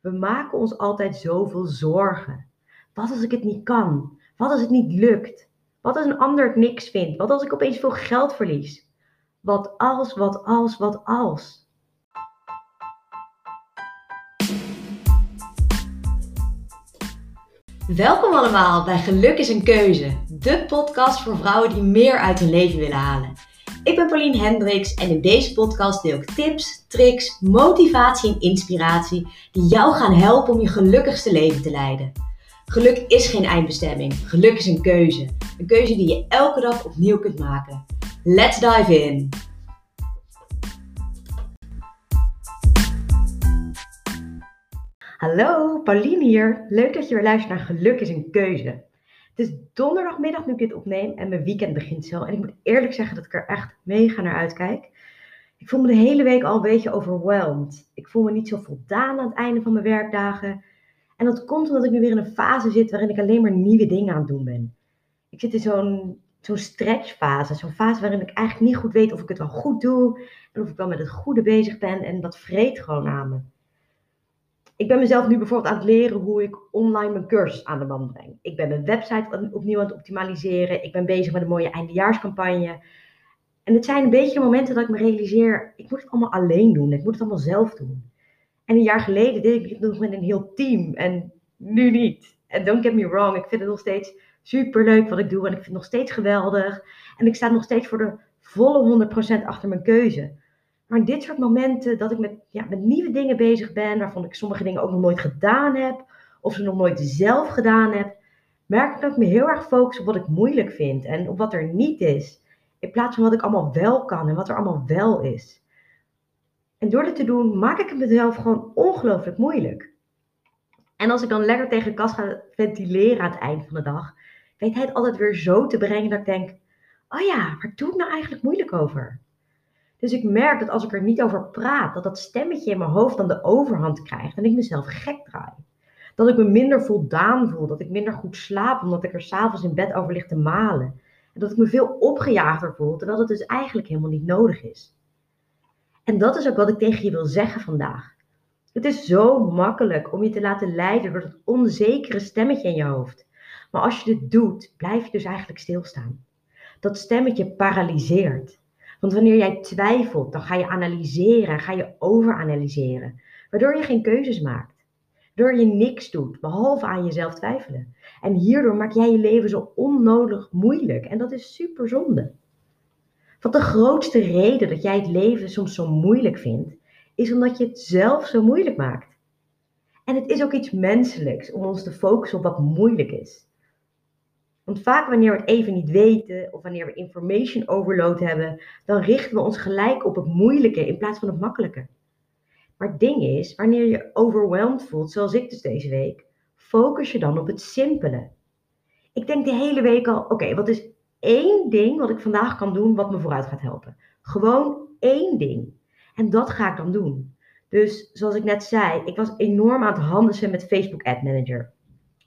We maken ons altijd zoveel zorgen. Wat als ik het niet kan? Wat als het niet lukt? Wat als een ander het niks vindt? Wat als ik opeens veel geld verlies? Wat als, wat als, wat als? Welkom allemaal bij Geluk is een Keuze, de podcast voor vrouwen die meer uit hun leven willen halen. Ik ben Pauline Hendricks en in deze podcast deel ik tips, tricks, motivatie en inspiratie die jou gaan helpen om je gelukkigste leven te leiden. Geluk is geen eindbestemming, geluk is een keuze. Een keuze die je elke dag opnieuw kunt maken. Let's dive in! Hallo, Pauline hier. Leuk dat je weer luistert naar Geluk is een keuze. Het is donderdagmiddag nu ik dit opneem en mijn weekend begint zo. En ik moet eerlijk zeggen dat ik er echt mega naar uitkijk. Ik voel me de hele week al een beetje overwhelmed. Ik voel me niet zo voldaan aan het einde van mijn werkdagen. En dat komt omdat ik nu weer in een fase zit waarin ik alleen maar nieuwe dingen aan het doen ben. Ik zit in zo'n zo'n stretchfase. Zo'n fase waarin ik eigenlijk niet goed weet of ik het wel goed doe. En of ik wel met het goede bezig ben. En dat vreet gewoon aan me ik ben mezelf nu bijvoorbeeld aan het leren hoe ik online mijn cursus aan de man breng. Ik ben mijn website opnieuw aan het optimaliseren. Ik ben bezig met een mooie eindejaarscampagne. En het zijn een beetje momenten dat ik me realiseer, ik moet het allemaal alleen doen. Ik moet het allemaal zelf doen. En een jaar geleden deed ik het nog met een heel team en nu niet. En don't get me wrong, ik vind het nog steeds super leuk wat ik doe en ik vind het nog steeds geweldig. En ik sta nog steeds voor de volle 100% achter mijn keuze. Maar dit soort momenten dat ik met, ja, met nieuwe dingen bezig ben, waarvan ik sommige dingen ook nog nooit gedaan heb, of ze nog nooit zelf gedaan heb, merk ik dat ik me heel erg focus op wat ik moeilijk vind en op wat er niet is, in plaats van wat ik allemaal wel kan en wat er allemaal wel is. En door dit te doen, maak ik het mezelf gewoon ongelooflijk moeilijk. En als ik dan lekker tegen de kast ga ventileren aan het eind van de dag, weet hij het altijd weer zo te brengen dat ik denk: oh ja, waar doe ik nou eigenlijk moeilijk over? Dus ik merk dat als ik er niet over praat, dat dat stemmetje in mijn hoofd dan de overhand krijgt en ik mezelf gek draai. Dat ik me minder voldaan voel, dat ik minder goed slaap omdat ik er s'avonds in bed over lig te malen. En dat ik me veel opgejaagder voel, terwijl het dus eigenlijk helemaal niet nodig is. En dat is ook wat ik tegen je wil zeggen vandaag. Het is zo makkelijk om je te laten leiden door dat onzekere stemmetje in je hoofd. Maar als je dit doet, blijf je dus eigenlijk stilstaan. Dat stemmetje paralyseert. Want wanneer jij twijfelt, dan ga je analyseren, ga je overanalyseren, waardoor je geen keuzes maakt. Waardoor je niks doet, behalve aan jezelf twijfelen. En hierdoor maak jij je leven zo onnodig moeilijk. En dat is super zonde. Want de grootste reden dat jij het leven soms zo moeilijk vindt, is omdat je het zelf zo moeilijk maakt. En het is ook iets menselijks om ons te focussen op wat moeilijk is. Want vaak wanneer we het even niet weten of wanneer we information overload hebben, dan richten we ons gelijk op het moeilijke in plaats van het makkelijke. Maar het ding is, wanneer je overwhelmed voelt, zoals ik dus deze week, focus je dan op het simpele. Ik denk de hele week al, oké, wat is één ding wat ik vandaag kan doen wat me vooruit gaat helpen? Gewoon één ding. En dat ga ik dan doen. Dus zoals ik net zei, ik was enorm aan het handelen met Facebook Ad Manager.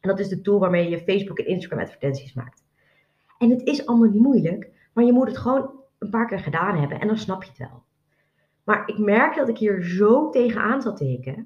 En dat is de tool waarmee je Facebook en Instagram advertenties maakt. En het is allemaal niet moeilijk, maar je moet het gewoon een paar keer gedaan hebben en dan snap je het wel. Maar ik merk dat ik hier zo tegenaan zat te.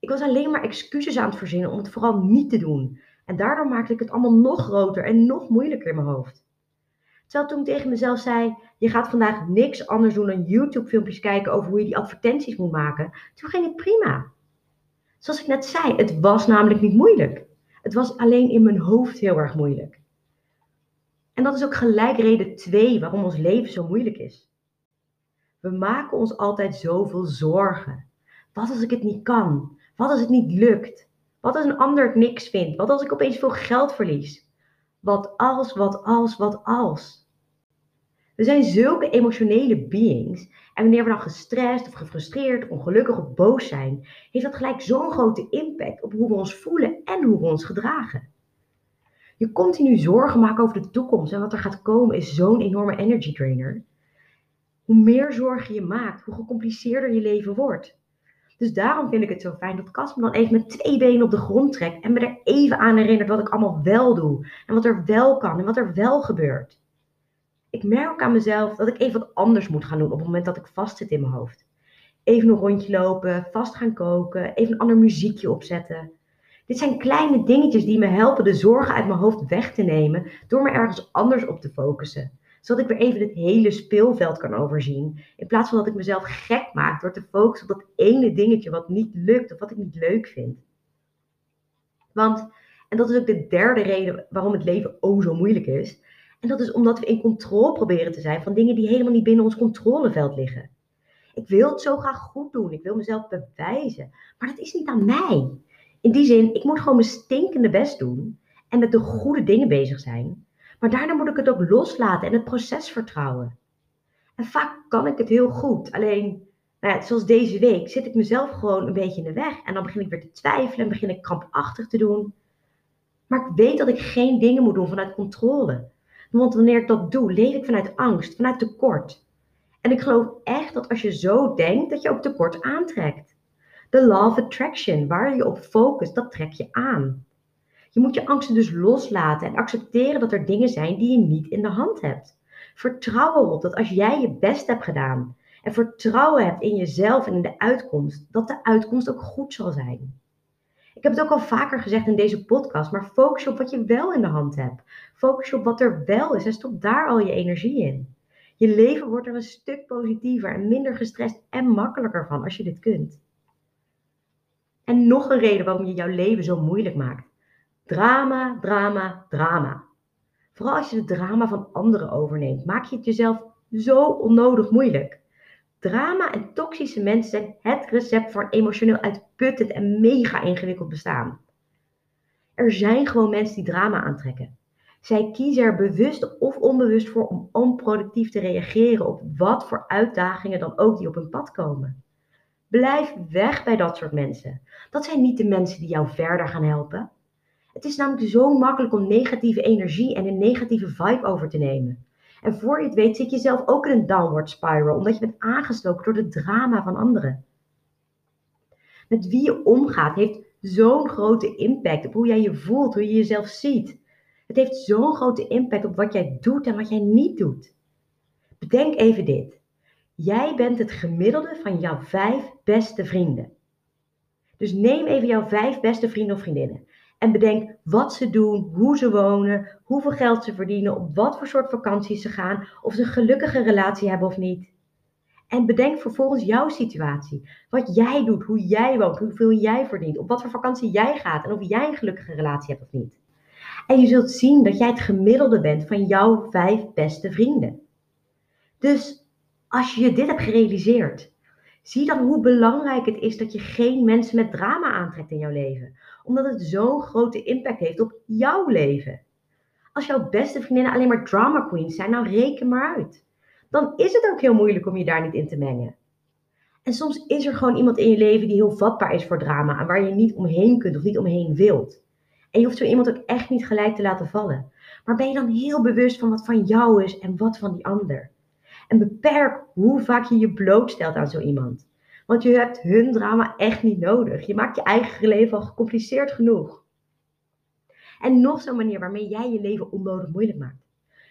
Ik was alleen maar excuses aan het verzinnen om het vooral niet te doen. En daardoor maakte ik het allemaal nog groter en nog moeilijker in mijn hoofd. Terwijl toen ik tegen mezelf zei, je gaat vandaag niks anders doen dan YouTube filmpjes kijken over hoe je die advertenties moet maken. Toen ging het prima. Zoals ik net zei, het was namelijk niet moeilijk. Het was alleen in mijn hoofd heel erg moeilijk. En dat is ook gelijk reden 2 waarom ons leven zo moeilijk is. We maken ons altijd zoveel zorgen. Wat als ik het niet kan? Wat als het niet lukt? Wat als een ander het niks vindt? Wat als ik opeens veel geld verlies? Wat als, wat als, wat als? We zijn zulke emotionele beings. En wanneer we dan gestrest of gefrustreerd, ongelukkig of boos zijn, heeft dat gelijk zo'n grote impact op hoe we ons voelen en hoe we ons gedragen. Je continu zorgen maken over de toekomst en wat er gaat komen is zo'n enorme energy drainer. Hoe meer zorgen je maakt, hoe gecompliceerder je leven wordt. Dus daarom vind ik het zo fijn dat Cas me dan even met twee benen op de grond trekt en me er even aan herinnert wat ik allemaal wel doe en wat er wel kan en wat er wel gebeurt ik merk ook aan mezelf dat ik even wat anders moet gaan doen op het moment dat ik vastzit in mijn hoofd. even een rondje lopen, vast gaan koken, even een ander muziekje opzetten. Dit zijn kleine dingetjes die me helpen de zorgen uit mijn hoofd weg te nemen door me ergens anders op te focussen. Zodat ik weer even het hele speelveld kan overzien. In plaats van dat ik mezelf gek maak door te focussen op dat ene dingetje wat niet lukt of wat ik niet leuk vind. Want, en dat is ook de derde reden waarom het leven oh zo moeilijk is. En dat is omdat we in controle proberen te zijn van dingen die helemaal niet binnen ons controleveld liggen. Ik wil het zo graag goed doen. Ik wil mezelf bewijzen. Maar dat is niet aan mij. In die zin, ik moet gewoon mijn stinkende best doen en met de goede dingen bezig zijn. Maar daarna moet ik het ook loslaten en het proces vertrouwen. En vaak kan ik het heel goed. Alleen, nou ja, zoals deze week, zit ik mezelf gewoon een beetje in de weg. En dan begin ik weer te twijfelen en begin ik krampachtig te doen. Maar ik weet dat ik geen dingen moet doen vanuit controle. Want wanneer ik dat doe, leef ik vanuit angst, vanuit tekort. En ik geloof echt dat als je zo denkt, dat je ook tekort aantrekt. De law of attraction, waar je op focust, dat trek je aan. Je moet je angsten dus loslaten en accepteren dat er dingen zijn die je niet in de hand hebt. Vertrouw erop dat als jij je best hebt gedaan en vertrouwen hebt in jezelf en in de uitkomst, dat de uitkomst ook goed zal zijn. Ik heb het ook al vaker gezegd in deze podcast, maar focus je op wat je wel in de hand hebt. Focus je op wat er wel is en stop daar al je energie in. Je leven wordt er een stuk positiever en minder gestrest en makkelijker van als je dit kunt. En nog een reden waarom je jouw leven zo moeilijk maakt. Drama, drama, drama. Vooral als je het drama van anderen overneemt, maak je het jezelf zo onnodig moeilijk. Drama en toxische mensen zijn het recept voor een emotioneel uitputtend en mega ingewikkeld bestaan. Er zijn gewoon mensen die drama aantrekken. Zij kiezen er bewust of onbewust voor om onproductief te reageren op wat voor uitdagingen dan ook die op hun pad komen. Blijf weg bij dat soort mensen. Dat zijn niet de mensen die jou verder gaan helpen. Het is namelijk zo makkelijk om negatieve energie en een negatieve vibe over te nemen. En voor je het weet zit je zelf ook in een downward spiral, omdat je bent aangestoken door het drama van anderen. Met wie je omgaat heeft zo'n grote impact op hoe jij je voelt, hoe je jezelf ziet. Het heeft zo'n grote impact op wat jij doet en wat jij niet doet. Bedenk even dit. Jij bent het gemiddelde van jouw vijf beste vrienden. Dus neem even jouw vijf beste vrienden of vriendinnen. En bedenk wat ze doen, hoe ze wonen, hoeveel geld ze verdienen, op wat voor soort vakanties ze gaan, of ze een gelukkige relatie hebben of niet. En bedenk vervolgens jouw situatie. Wat jij doet, hoe jij woont, hoeveel jij verdient, op wat voor vakantie jij gaat en of jij een gelukkige relatie hebt of niet. En je zult zien dat jij het gemiddelde bent van jouw vijf beste vrienden. Dus als je dit hebt gerealiseerd, zie dan hoe belangrijk het is dat je geen mensen met drama aantrekt in jouw leven. Omdat het zo'n grote impact heeft op jouw leven. Als jouw beste vriendinnen alleen maar drama queens zijn, nou reken maar uit. Dan is het ook heel moeilijk om je daar niet in te mengen. En soms is er gewoon iemand in je leven die heel vatbaar is voor drama en waar je niet omheen kunt of niet omheen wilt. En je hoeft zo iemand ook echt niet gelijk te laten vallen. Maar ben je dan heel bewust van wat van jou is en wat van die ander? En beperk hoe vaak je je blootstelt aan zo iemand. Want je hebt hun drama echt niet nodig. Je maakt je eigen leven al gecompliceerd genoeg. En nog zo'n manier waarmee jij je leven onnodig moeilijk maakt.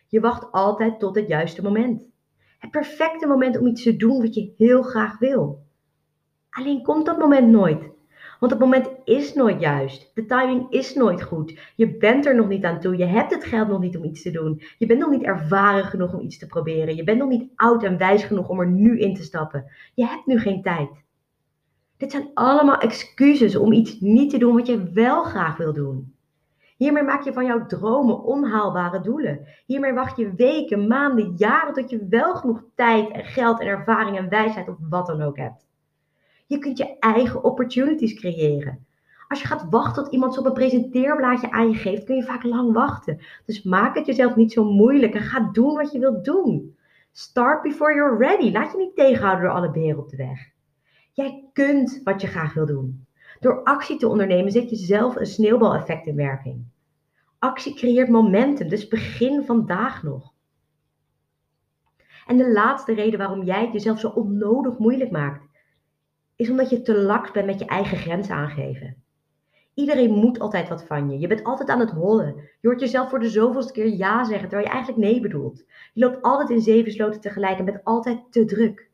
Je wacht altijd tot het juiste moment. Het perfecte moment om iets te doen wat je heel graag wil. Alleen komt dat moment nooit. Want het moment is nooit juist. De timing is nooit goed. Je bent er nog niet aan toe. Je hebt het geld nog niet om iets te doen. Je bent nog niet ervaren genoeg om iets te proberen. Je bent nog niet oud en wijs genoeg om er nu in te stappen. Je hebt nu geen tijd. Dit zijn allemaal excuses om iets niet te doen wat je wel graag wil doen. Hiermee maak je van jouw dromen onhaalbare doelen. Hiermee wacht je weken, maanden, jaren tot je wel genoeg tijd en geld en ervaring en wijsheid of wat dan ook hebt. Je kunt je eigen opportunities creëren. Als je gaat wachten tot iemand zo op een presenteerblaadje aan je geeft, kun je vaak lang wachten. Dus maak het jezelf niet zo moeilijk en ga doen wat je wilt doen. Start before you're ready. Laat je niet tegenhouden door alle beren op de weg. Jij kunt wat je graag wil doen. Door actie te ondernemen zet je zelf een sneeuwbaleffect in werking. Actie creëert momentum, dus begin vandaag nog. En de laatste reden waarom jij het jezelf zo onnodig moeilijk maakt, is omdat je te laks bent met je eigen grenzen aangeven. Iedereen moet altijd wat van je. Je bent altijd aan het hollen. Je hoort jezelf voor de zoveelste keer ja zeggen, terwijl je eigenlijk nee bedoelt. Je loopt altijd in zeven sloten tegelijk en bent altijd te druk.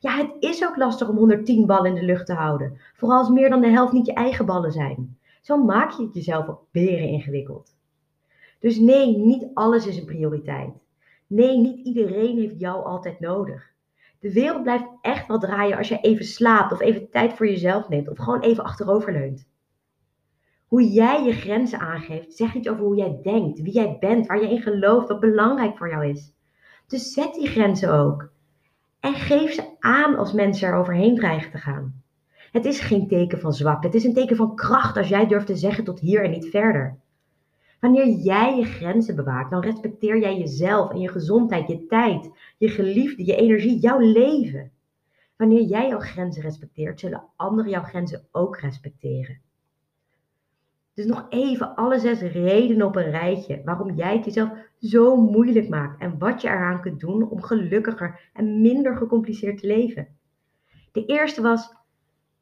Ja, het is ook lastig om 110 ballen in de lucht te houden. Vooral als meer dan de helft niet je eigen ballen zijn. Zo maak je het jezelf ook beren ingewikkeld. Dus nee, niet alles is een prioriteit. Nee, niet iedereen heeft jou altijd nodig. De wereld blijft echt wel draaien als je even slaapt of even tijd voor jezelf neemt of gewoon even achteroverleunt. Hoe jij je grenzen aangeeft, zegt iets over hoe jij denkt, wie jij bent, waar je in gelooft, wat belangrijk voor jou is. Dus zet die grenzen ook. En geef ze aan als mensen er overheen dreigen te gaan. Het is geen teken van zwak, het is een teken van kracht als jij durft te zeggen tot hier en niet verder. Wanneer jij je grenzen bewaakt, dan respecteer jij jezelf en je gezondheid, je tijd, je geliefde, je energie, jouw leven. Wanneer jij jouw grenzen respecteert, zullen anderen jouw grenzen ook respecteren. Dus nog even alle zes redenen op een rijtje waarom jij het jezelf zo moeilijk maakt en wat je eraan kunt doen om gelukkiger en minder gecompliceerd te leven. De eerste was,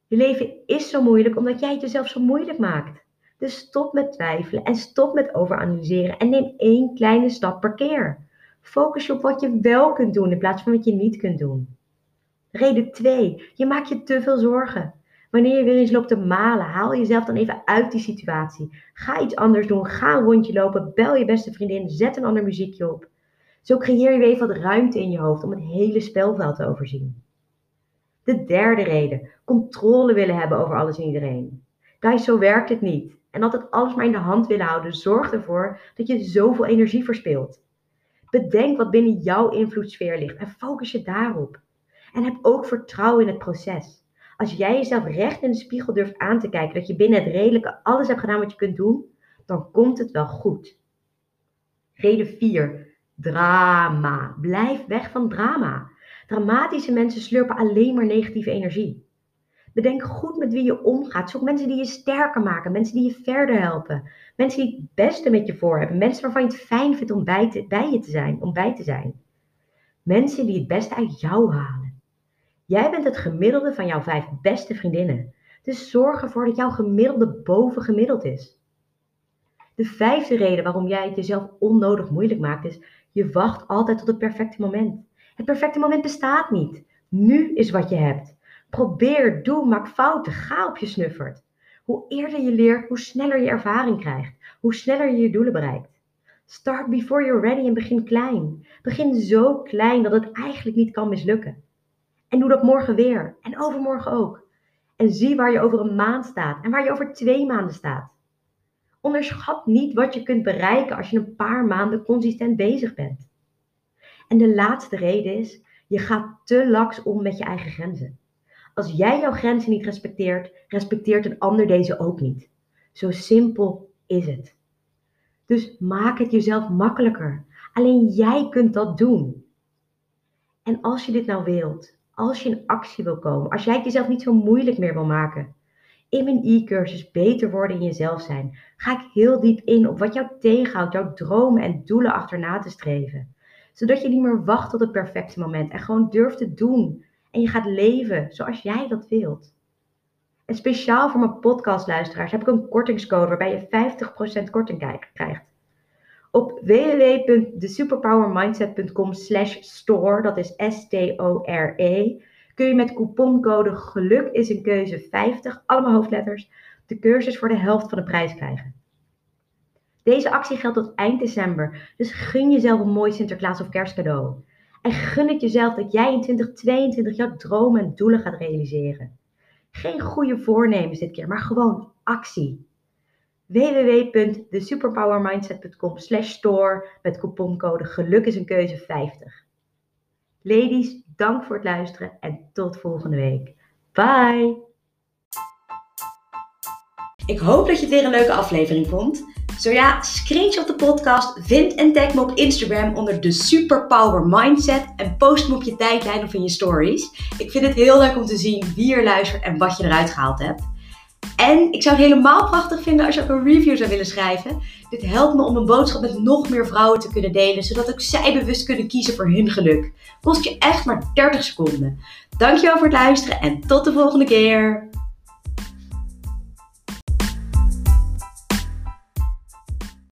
je leven is zo moeilijk omdat jij het jezelf zo moeilijk maakt. Dus stop met twijfelen en stop met overanalyseren en neem één kleine stap per keer. Focus je op wat je wel kunt doen in plaats van wat je niet kunt doen. Reden 2. Je maakt je te veel zorgen. Wanneer je weer eens loopt te malen, haal jezelf dan even uit die situatie. Ga iets anders doen. Ga een rondje lopen. Bel je beste vriendin. Zet een ander muziekje op. Zo creëer je weer even wat ruimte in je hoofd om het hele spelveld te overzien. De derde reden. Controle willen hebben over alles en iedereen. Guys, zo werkt het niet. En altijd alles maar in de hand willen houden zorgt ervoor dat je zoveel energie verspilt. Bedenk wat binnen jouw invloedssfeer ligt en focus je daarop. En heb ook vertrouwen in het proces. Als jij jezelf recht in de spiegel durft aan te kijken dat je binnen het redelijke alles hebt gedaan wat je kunt doen, dan komt het wel goed. Reden 4. Drama. Blijf weg van drama. Dramatische mensen slurpen alleen maar negatieve energie. Bedenk goed met wie je omgaat. Zoek mensen die je sterker maken, mensen die je verder helpen, mensen die het beste met je voor hebben, mensen waarvan je het fijn vindt om bij, bij je te zijn, om bij te zijn. Mensen die het beste uit jou halen. Jij bent het gemiddelde van jouw vijf beste vriendinnen. Dus zorg ervoor dat jouw gemiddelde bovengemiddeld is. De vijfde reden waarom jij het jezelf onnodig moeilijk maakt is, je wacht altijd tot het perfecte moment. Het perfecte moment bestaat niet. Nu is wat je hebt. Probeer, doe, maak fouten, ga op je snuffert. Hoe eerder je leert, hoe sneller je ervaring krijgt, hoe sneller je je doelen bereikt. Start before you're ready en begin klein. Begin zo klein dat het eigenlijk niet kan mislukken. En doe dat morgen weer. En overmorgen ook. En zie waar je over een maand staat en waar je over twee maanden staat. Onderschat niet wat je kunt bereiken als je een paar maanden consistent bezig bent. En de laatste reden is, je gaat te laks om met je eigen grenzen. Als jij jouw grenzen niet respecteert, respecteert een ander deze ook niet. Zo simpel is het. Dus maak het jezelf makkelijker. Alleen jij kunt dat doen. En als je dit nou wilt, als je in actie wil komen, als jij het jezelf niet zo moeilijk meer wil maken. In mijn e-cursus Beter worden in jezelf zijn, ga ik heel diep in op wat jou tegenhoudt, jouw dromen en doelen achterna te streven. Zodat je niet meer wacht tot het perfecte moment en gewoon durft te doen. En je gaat leven zoals jij dat wilt. En speciaal voor mijn podcastluisteraars heb ik een kortingscode waarbij je 50% korting krijgt. Op www.thesuperpowermindset.com slash store, dat is S-T-O-R-E, kun je met couponcode geluk is een keuze 50, allemaal hoofdletters, de cursus voor de helft van de prijs krijgen. Deze actie geldt tot eind december, dus gun jezelf een mooi Sinterklaas of kerstcadeau. En gun het jezelf dat jij in 2022 jouw dromen en doelen gaat realiseren. Geen goede voornemens dit keer, maar gewoon actie www.thesuperpowermindset.com slash store met couponcode geluk is een keuze 50. Ladies, dank voor het luisteren en tot volgende week. Bye! Ik hoop dat je het weer een leuke aflevering vond. Zo ja, screenshot de podcast, vind en tag me op Instagram onder de Superpower Mindset en post me op je tijdlijn of in je stories. Ik vind het heel leuk om te zien wie er luistert en wat je eruit gehaald hebt. En ik zou het helemaal prachtig vinden als je ook een review zou willen schrijven. Dit helpt me om een boodschap met nog meer vrouwen te kunnen delen, zodat ook zij bewust kunnen kiezen voor hun geluk. Kost je echt maar 30 seconden. Dankjewel voor het luisteren en tot de volgende keer.